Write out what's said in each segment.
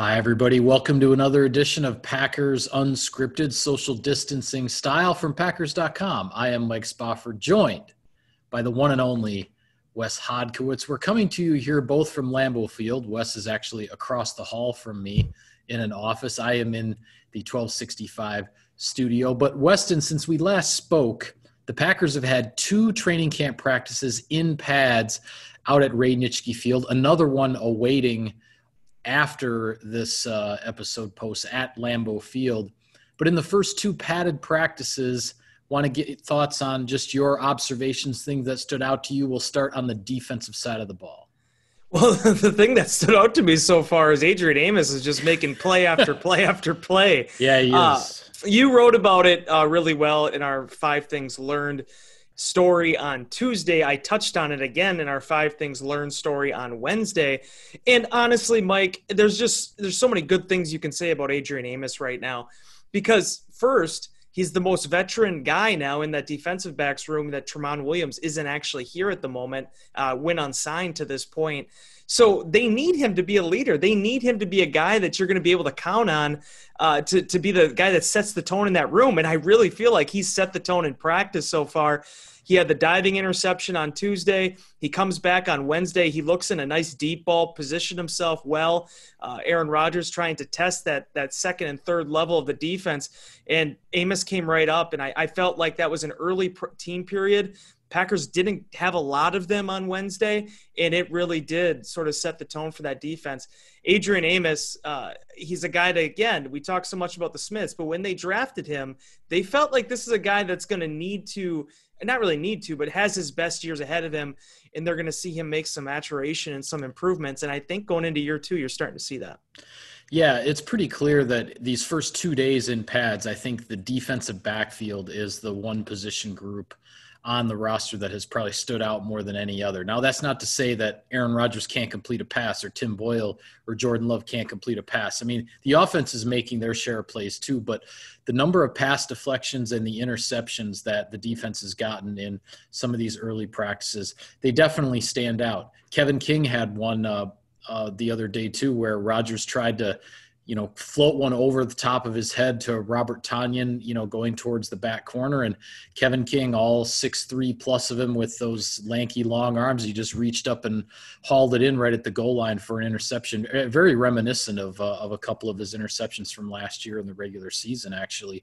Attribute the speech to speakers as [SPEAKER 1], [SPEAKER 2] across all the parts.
[SPEAKER 1] Hi, everybody. Welcome to another edition of Packers Unscripted Social Distancing Style from Packers.com. I am Mike Spofford, joined by the one and only Wes Hodkiewicz. We're coming to you here both from Lambeau Field. Wes is actually across the hall from me in an office. I am in the 1265 studio. But, Weston, since we last spoke, the Packers have had two training camp practices in pads out at Ray Nitschke Field, another one awaiting – after this uh, episode posts at Lambeau Field. But in the first two padded practices, want to get thoughts on just your observations, things that stood out to you. We'll start on the defensive side of the ball.
[SPEAKER 2] Well, the thing that stood out to me so far is Adrian Amos is just making play after play after play.
[SPEAKER 1] Yeah, he uh, is.
[SPEAKER 2] You wrote about it uh, really well in our five things learned story on Tuesday. I touched on it again in our five things learned story on Wednesday. And honestly, Mike, there's just there's so many good things you can say about Adrian Amos right now. Because first, he's the most veteran guy now in that defensive backs room that Tramon Williams isn't actually here at the moment, uh, when unsigned to this point. So they need him to be a leader. They need him to be a guy that you're going to be able to count on uh, to, to be the guy that sets the tone in that room. And I really feel like he's set the tone in practice so far. He had the diving interception on Tuesday. He comes back on Wednesday. He looks in a nice deep ball, positioned himself well. Uh, Aaron Rodgers trying to test that that second and third level of the defense, and Amos came right up. And I, I felt like that was an early team period. Packers didn't have a lot of them on Wednesday, and it really did sort of set the tone for that defense. Adrian Amos, uh, he's a guy that, again, we talk so much about the Smiths, but when they drafted him, they felt like this is a guy that's going to need to not really need to, but has his best years ahead of him, and they're going to see him make some maturation and some improvements. And I think going into year two, you're starting to see that.
[SPEAKER 1] Yeah, it's pretty clear that these first two days in pads, I think the defensive backfield is the one position group on the roster that has probably stood out more than any other. Now, that's not to say that Aaron Rodgers can't complete a pass or Tim Boyle or Jordan Love can't complete a pass. I mean, the offense is making their share of plays too, but the number of pass deflections and the interceptions that the defense has gotten in some of these early practices, they definitely stand out. Kevin King had one uh, uh, the other day too, where Rodgers tried to you know, float one over the top of his head to Robert Tonyan, you know, going towards the back corner. And Kevin King, all six three plus of him with those lanky long arms, he just reached up and hauled it in right at the goal line for an interception. Eh, very reminiscent of uh, of a couple of his interceptions from last year in the regular season, actually.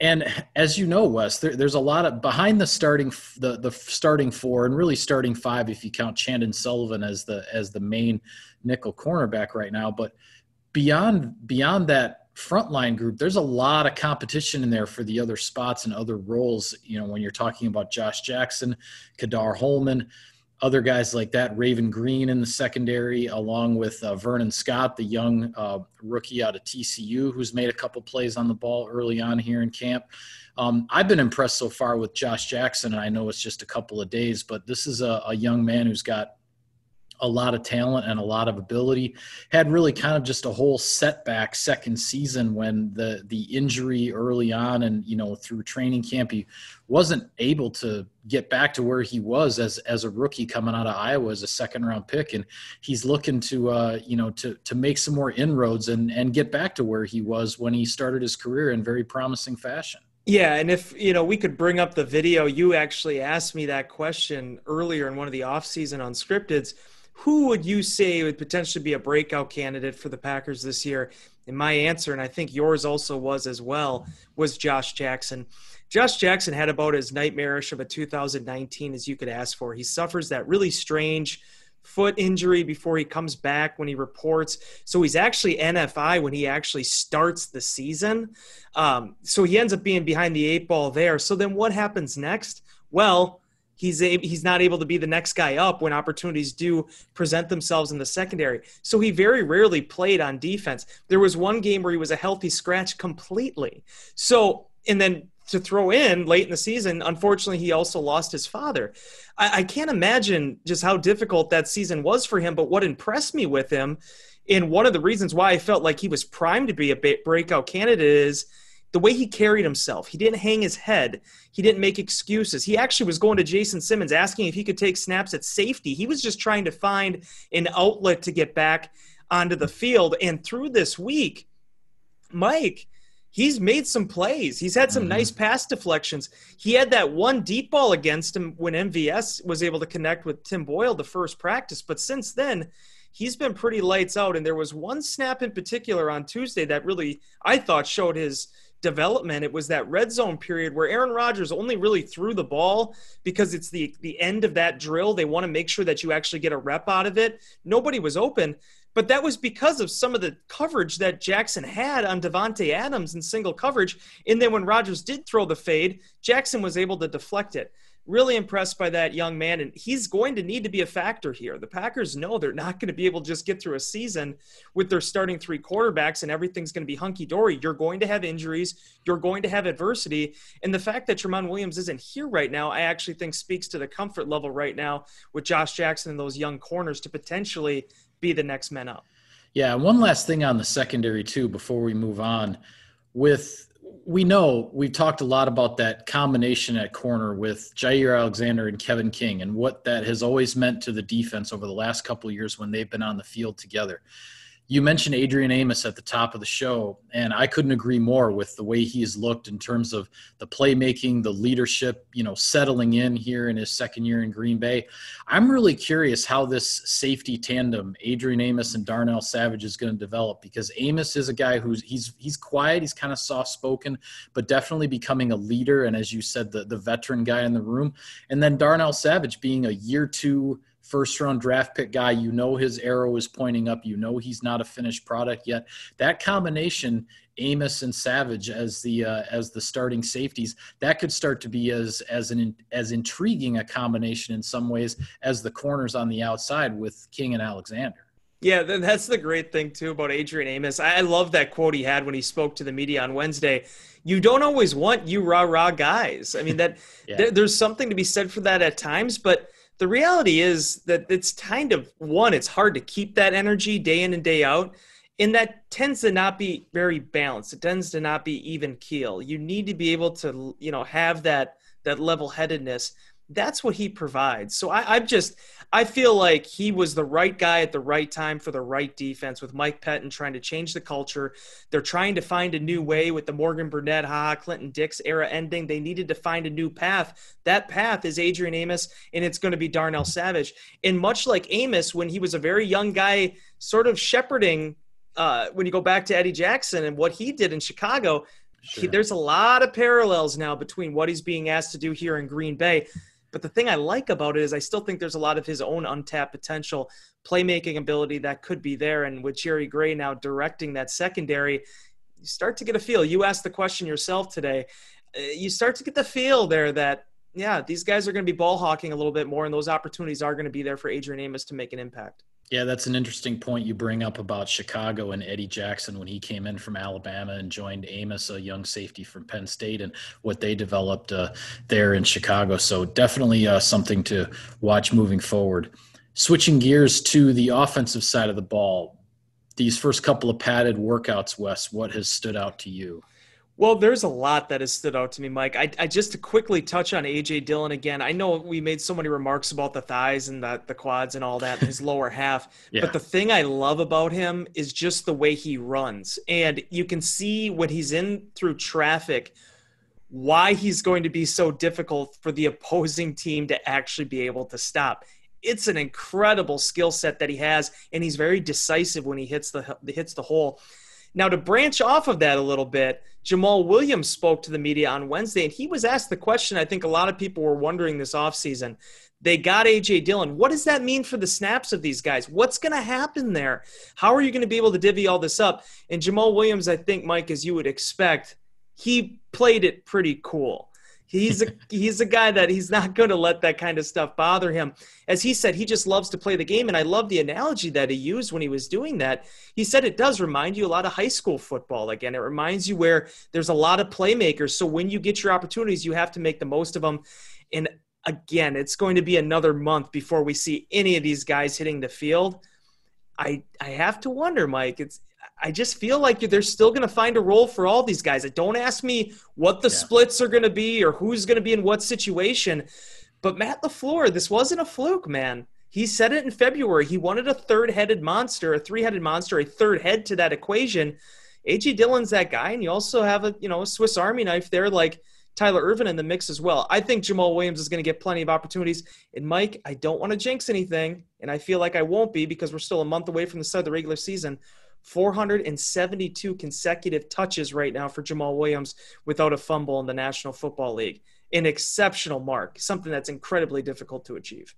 [SPEAKER 1] And as you know, Wes, there, there's a lot of behind the starting the the starting four and really starting five if you count Chandon Sullivan as the as the main nickel cornerback right now, but beyond beyond that frontline group, there's a lot of competition in there for the other spots and other roles. You know, when you're talking about Josh Jackson, Ka'dar Hollman, other guys like that, Raven Greene in the secondary, along with uh, Vernon Scott, the young uh, rookie out of TCU, who's made a couple plays on the ball early on here in camp. Um, I've been impressed so far with Josh Jackson. and I know it's just a couple of days, but this is a, a young man who's got a lot of talent and a lot of ability. Had really kind of just a whole setback second season when the the injury early on and you know through training camp he wasn't able to get back to where he was as as a rookie coming out of Iowa as a second round pick and he's looking to uh, you know to to make some more inroads and and get back to where he was when he started his career in very promising fashion.
[SPEAKER 2] Yeah, and if you know we could bring up the video, you actually asked me that question earlier in one of the off-season unscripteds who would you say would potentially be a breakout candidate for the Packers this year? And my answer, and I think yours also was as well, was Josh Jackson. Josh Jackson had about as nightmarish of a 2019 as you could ask for. He suffers that really strange foot injury before he comes back when he reports. So he's actually NFI when he actually starts the season. Um, so he ends up being behind the eight ball there. So then what happens next? Well, he's a, he's not able to be the next guy up when opportunities do present themselves in the secondary. So he very rarely played on defense. There was one game where he was a healthy scratch completely. So and then to throw in late in the season, unfortunately, he also lost his father. I, I can't imagine just how difficult that season was for him. But what impressed me with him, and one of the reasons why I felt like he was primed to be a breakout candidate is the way he carried himself. He didn't hang his head. He didn't make excuses. He actually was going to Jason Simmons asking if he could take snaps at safety. He was just trying to find an outlet to get back onto the field. And through this week, Mike, he's made some plays. He's had some mm-hmm. nice pass deflections. He had that one deep ball against him when MVS was able to connect with Tim Boyle the first practice. But since then, he's been pretty lights out. And there was one snap in particular on Tuesday that really, I thought, showed his development. It was that red zone period where Aaron Rodgers only really threw the ball because it's the the end of that drill. They want to make sure that you actually get a rep out of it. Nobody was open. But that was because of some of the coverage that Jackson had on Davante Adams in single coverage. And then when Rodgers did throw the fade, Jackson was able to deflect it. Really impressed by that young man, and he's going to need to be a factor here. The Packers know they're not going to be able to just get through a season with their starting three quarterbacks and everything's going to be hunky dory. You're going to have injuries, you're going to have adversity, and the fact that Tramon Williams isn't here right now, I actually think speaks to the comfort level right now with Josh Jackson and those young corners to potentially be the next men up.
[SPEAKER 1] Yeah, one last thing on the secondary too before we move on. With we know we've talked a lot about that combination at corner with Jaire Alexander and Kevin King and what that has always meant to the defense over the last couple years when they've been on the field together you mentioned Adrian Amos at the top of the show, and I couldn't agree more with the way he's looked in terms of the playmaking, the leadership, you know, settling in here in his second year in Green Bay. I'm really curious how this safety tandem, Adrian Amos and Darnell Savage, is going to develop because Amos is a guy who's he's he's quiet, he's kind of soft spoken, but definitely becoming a leader, and as you said, the the veteran guy in the room, and then Darnell Savage being a year two first round draft pick guy. You know his arrow is pointing up. You know he's not a finished product yet. That combination, Amos and Savage as the uh, as the starting safeties, that could start to be as as an as intriguing a combination in some ways as the corners on the outside with King and Alexander.
[SPEAKER 2] Yeah, that's the great thing too about Adrian Amos. I love that quote he had when he spoke to the media on Wednesday. You don't always want you rah rah guys. I mean that yeah. there, there's something to be said for that at times, but the reality is that it's kind of one, it's hard to keep that energy day in and day out. And that tends to not be very balanced. It tends to not be even keel. You need to be able to, you know, have that that level headedness that's what he provides. So I, I'm just, I feel like he was the right guy at the right time for the right defense with Mike Pettine trying to change the culture. They're trying to find a new way with the Morgan Burnett, Ha Clinton Dix era ending. They needed to find a new path. That path is Adrian Amos, and it's going to be Darnell Savage. And much like Amos, when he was a very young guy, sort of shepherding, uh, when you go back to Eddie Jackson and what he did in Chicago, Sure. He, there's a lot of parallels now between what he's being asked to do here in Green Bay. But the thing I like about it is I still think there's a lot of his own untapped potential, playmaking ability that could be there. And with Jerry Gray now directing that secondary, you start to get a feel. You asked the question yourself today. Uh, you start to get the feel there that, yeah, these guys are going to be ball hawking a little bit more, and those opportunities are going to be there for Adrian Amos to make an impact.
[SPEAKER 1] Yeah, that's an interesting point you bring up about Chicago and Eddie Jackson when he came in from Alabama and joined Amos, a young safety from Penn State, and what they developed uh, there in Chicago. So definitely uh, something to watch moving forward. Switching gears to the offensive side of the ball, these first couple of padded workouts, Wes, what has stood out to you?
[SPEAKER 2] Well, there's a lot that has stood out to me, Mike. I, I just to quickly touch on AJ Dillon again. I know we made so many remarks about the thighs and the, the quads and all that, his lower half. Yeah. But the thing I love about him is just the way he runs. And you can see when he's in through traffic why he's going to be so difficult for the opposing team to actually be able to stop. It's an incredible skill set that he has, and he's very decisive when he hits the hits the hole. Now, to branch off of that a little bit, Jamaal Williams spoke to the media on Wednesday, and he was asked the question I think a lot of people were wondering this offseason. They got A.J. Dillon. What does that mean for the snaps of these guys? What's going to happen there? How are you going to be able to divvy all this up? And Jamaal Williams, I think, Mike, as you would expect, he played it pretty cool. He's a he's a guy that he's not going to let that kind of stuff bother him. As he said, he just loves to play the game, and I love the analogy that he used when he was doing that. He said it does remind you a lot of high school football. Again, it reminds you where there's a lot of playmakers. So when you get your opportunities, you have to make the most of them. And again, it's going to be another month before we see any of these guys hitting the field. I I have to wonder, Mike. It's I just feel like they're still going to find a role for all these guys. Don't ask me what the yeah. splits are going to be or who's going to be in what situation. But Matt LaFleur, this wasn't a fluke, man. He said it in February. He wanted a third headed monster, a three headed monster, a third head to that equation. AJ Dillon's that guy, and you also have a you know a Swiss Army knife there, like Tyler Ervin in the mix as well. I think Jamaal Williams is going to get plenty of opportunities. And Mike, I don't want to jinx anything, and I feel like I won't be because we're still a month away from the start of the regular season. 472 consecutive touches right now for Jamaal Williams without a fumble in the National Football League. An exceptional mark, something that's incredibly difficult to achieve.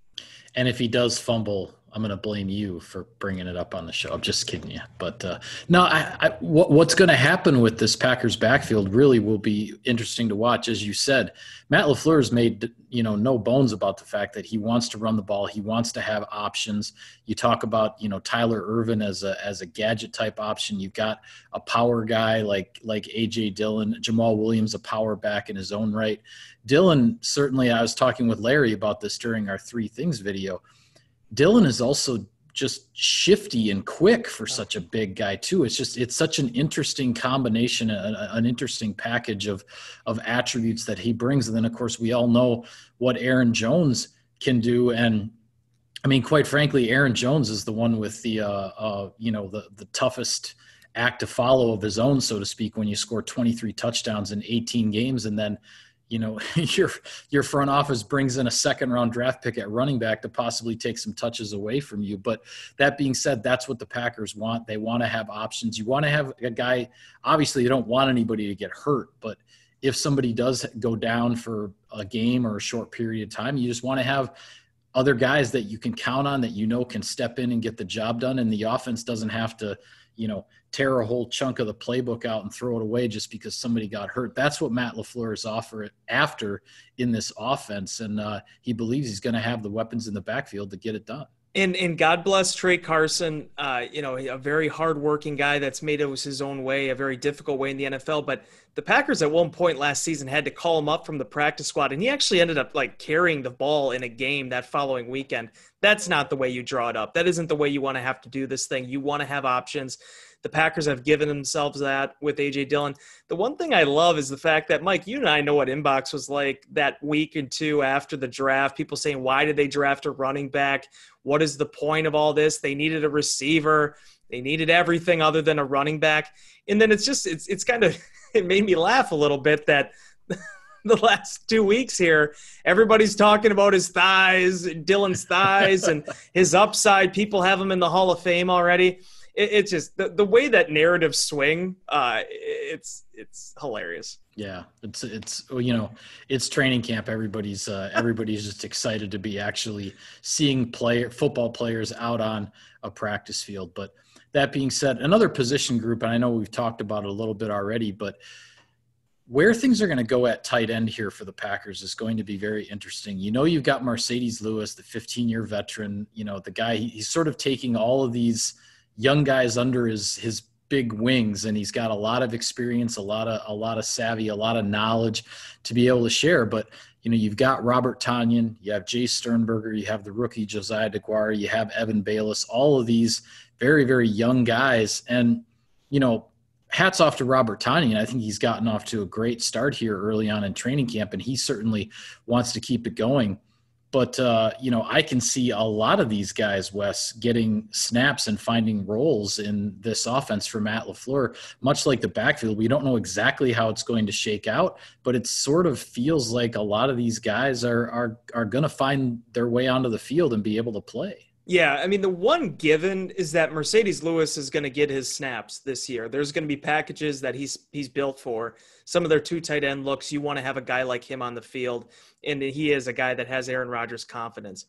[SPEAKER 1] And if he does fumble, I'm going to blame you for bringing it up on the show. I'm just kidding you. But uh, I, I, what, what's going to happen with this Packers backfield really will be interesting to watch. As you said, Matt LaFleur has made you know no bones about the fact that he wants to run the ball. He wants to have options. You talk about you know Tyler Ervin as a as a gadget type option. You've got a power guy like like AJ Dillon, Jamaal Williams, a power back in his own right. Dillon certainly. I was talking with Larry about this during our three things video Dillon is also just shifty and quick for such a big guy too. It's just it's such an interesting combination, an interesting package of of attributes that he brings. And then of course we all know what Aaron Jones can do. And I mean, quite frankly, Aaron Jones is the one with the uh, uh, you know the the toughest act to follow of his own, so to speak. When you score 23 touchdowns in 18 games, and then you know your your front office brings in a second round draft pick at running back to possibly take some touches away from you. But that being said that's what the packers want. They want to have options. You want to have a guy obviously you don't want anybody to get hurt but if somebody does go down for a game or a short period of time you just want to have other guys that you can count on that you know can step in and get the job done. And the offense doesn't have to you know tear a whole chunk of the playbook out and throw it away just because somebody got hurt. That's what Matt LaFleur is offer after in this offense, and uh, he believes he's going to have the weapons in the backfield to get it done.
[SPEAKER 2] And and God bless Tra Carson, uh, you know, a very hardworking guy that's made it his own way, a very difficult way in the NFL. But the Packers at one point last season had to call him up from the practice squad, and he actually ended up like carrying the ball in a game that following weekend. That's not the way you draw it up. That isn't the way you want to have to do this thing. You want to have options. The Packers have given themselves that with AJ Dillon. The one thing I love is the fact that Mike, you and I know what inbox was like that week and two after the draft. People saying, "Why did they draft a running back? What is the point of all this? They needed a receiver. They needed everything other than a running back." And then it's just it's it's kind of it made me laugh a little bit that the last two weeks here. Everybody's talking about his thighs, Dillon's thighs, and his upside. People have him in the Hall of Fame already it, it's just the, the way that narratives swing. Uh, it's it's hilarious.
[SPEAKER 1] Yeah, it's it's you know it's training camp. Everybody's uh, everybody's just excited to be actually seeing player football players out on a practice field. But that being said, another position group, and I know we've talked about it a little bit already, but where things are going to go at tight end here for the Packers is going to be very interesting. You know, you've got Marcedes Lewis, the 15 year veteran, you know, the guy, he's sort of taking all of these young guys under his his big wings and he's got a lot of experience a lot of a lot of savvy a lot of knowledge to be able to share. But you know you've got robert tonyan you have Jace sternberger you have the rookie josiah deguara you have evan baylis all of these very very young guys. And you know hats off to robert tonyan i think he's gotten off to a great start here early on in training camp and he certainly wants to keep it going but uh, you know, I can see a lot of these guys, Wes, getting snaps and finding roles in this offense for Matt Lafleur. Much like the backfield, we don't know exactly how it's going to shake out, but it sort of feels like a lot of these guys are are are going to find their way onto the field and be able to play.
[SPEAKER 2] Yeah, I mean the one given is that Marcedes Lewis is going to get his snaps this year. There's going to be packages that he's he's built for. Some of their two tight end looks, you want to have a guy like him on the field, and he is a guy that has Aaron Rodgers' confidence.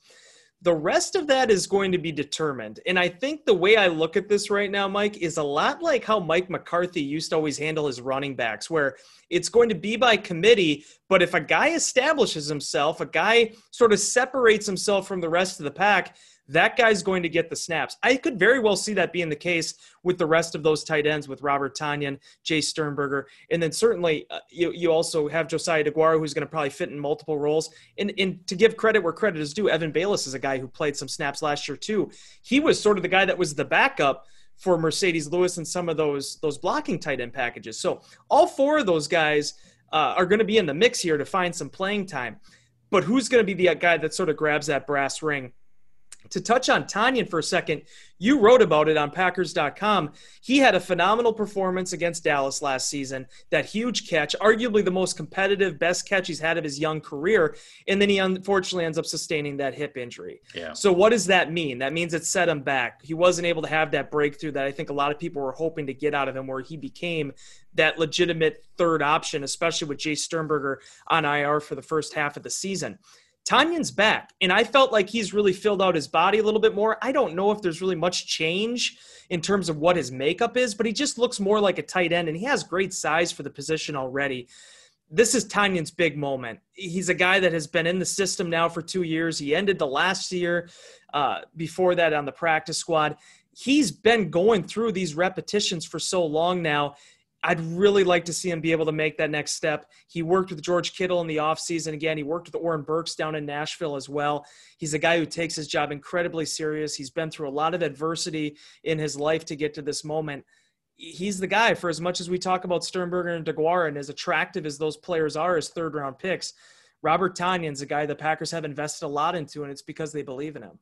[SPEAKER 2] The rest of that is going to be determined. And I think the way I look at this right now, Mike, is a lot like how Mike McCarthy used to always handle his running backs, where it's going to be by committee. But if a guy establishes himself, a guy sort of separates himself from the rest of the pack, that guy's going to get the snaps. I could very well see that being the case with the rest of those tight ends with Robert Tonyan, Jace Sternberger, and then certainly uh, you, you also have Josiah DeGuara who's going to probably fit in multiple roles. And, and to give credit where credit is due, Evan Baylis is a guy who played some snaps last year too. He was sort of the guy that was the backup for Marcedes Lewis and some of those those blocking tight end packages. So all four of those guys uh, are going to be in the mix here to find some playing time. But who's going to be the guy that sort of grabs that brass ring? To touch on Tonyan for a second, you wrote about it on Packers.com. He had a phenomenal performance against Dallas last season. That huge catch, arguably the most competitive, best catch he's had of his young career. And then he unfortunately ends up sustaining that hip injury. Yeah. So, what does that mean? That means it set him back. He wasn't able to have that breakthrough that I think a lot of people were hoping to get out of him, where he became that legitimate third option, especially with Jace Sternberger on IR for the first half of the season. Tonyan's back, and I felt like he's really filled out his body a little bit more. I don't know if there's really much change in terms of what his makeup is, but he just looks more like a tight end, and he has great size for the position already. This is Tonyan's big moment. He's a guy that has been in the system now for two years. He ended the last year uh, before that on the practice squad. He's been going through these repetitions for so long now I'd really like to see him be able to make that next step. He worked with George Kittle in the offseason. Again, he worked with Oren Burks down in Nashville as well. He's a guy who takes his job incredibly serious. He's been through a lot of adversity in his life to get to this moment. He's the guy for as much as we talk about Sternberger and DeGuara and as attractive as those players are as third round picks. Robert Tonyan's a guy the Packers have invested a lot into, and it's because they believe in him.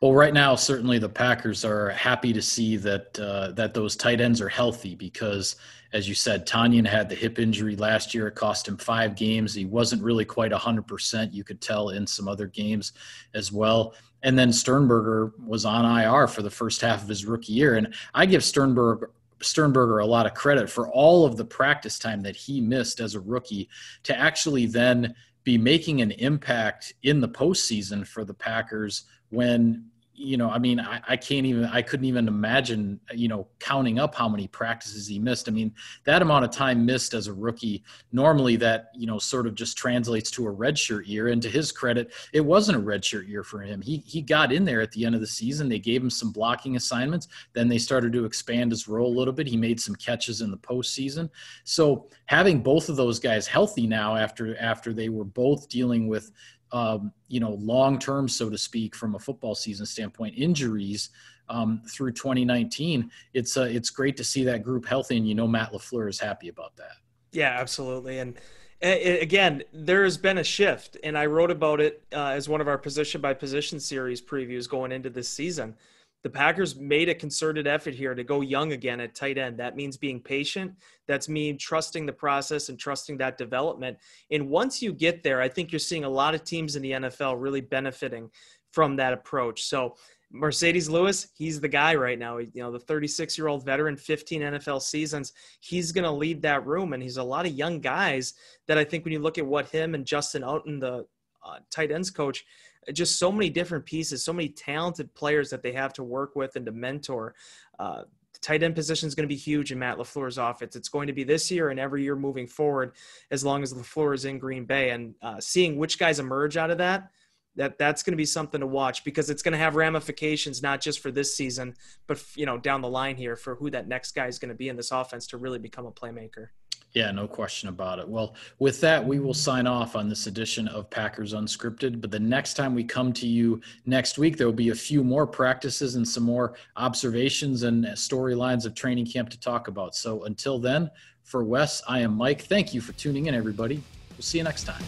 [SPEAKER 1] Well, right now, certainly the Packers are happy to see that uh, that those tight ends are healthy because, as you said, Tonyan had the hip injury last year. It cost him five games. He wasn't really quite 100%. You could tell in some other games as well. And then Sternberger was on IR for the first half of his rookie year. And I give Sternberger Sternberger a lot of credit for all of the practice time that he missed as a rookie to actually then be making an impact in the postseason for the Packers when you know, I mean, I, I, can't even, I couldn't even imagine, you know, counting up how many practices he missed. I mean, that amount of time missed as a rookie, normally that, you know, sort of just translates to a redshirt year. And to his credit, it wasn't a redshirt year for him. He, he got in there at the end of the season. They gave him some blocking assignments. Then they started to expand his role a little bit. He made some catches in the postseason. So having both of those guys healthy now after, after they were both dealing with, um, you know, long term, so to speak, from a football season standpoint, injuries um, through 2019. It's uh, it's great to see that group healthy, and you know Matt Lafleur is happy about that.
[SPEAKER 2] Yeah, absolutely, and. again, there has been a shift, and I wrote about it uh, as one of our position by position series previews going into this season the Packers made a concerted effort here to go young again at tight end. That means being patient. That's me trusting the process and trusting that development. And once you get there, I think you're seeing a lot of teams in the NFL really benefiting from that approach. So Marcedes Lewis, he's the guy right now. You know, the 36 year old veteran, 15 NFL seasons. He's going to lead that room. And he's a lot of young guys that I think when you look at what him and Justin Outten, the uh, tight ends coach, just so many different pieces, so many talented players that they have to work with and to mentor. Uh, the tight end position is going to be huge in Matt LaFleur's offense. It's going to be this year and every year moving forward, as long as LaFleur is in Green Bay. And uh, seeing which guys emerge out of that, that that's going to be something to watch because it's going to have ramifications not just for this season, but you know down the line here for who that next guy is going to be in this offense to really become a playmaker.
[SPEAKER 1] Yeah, no question about it. Well, with that, we will sign off on this edition of Packers Unscripted. But the next time we come to you next week, there will be a few more practices and some more observations and storylines of training camp to talk about. So until then, for Wes, I am Mike. Thank you for tuning in, everybody. We'll see you next time.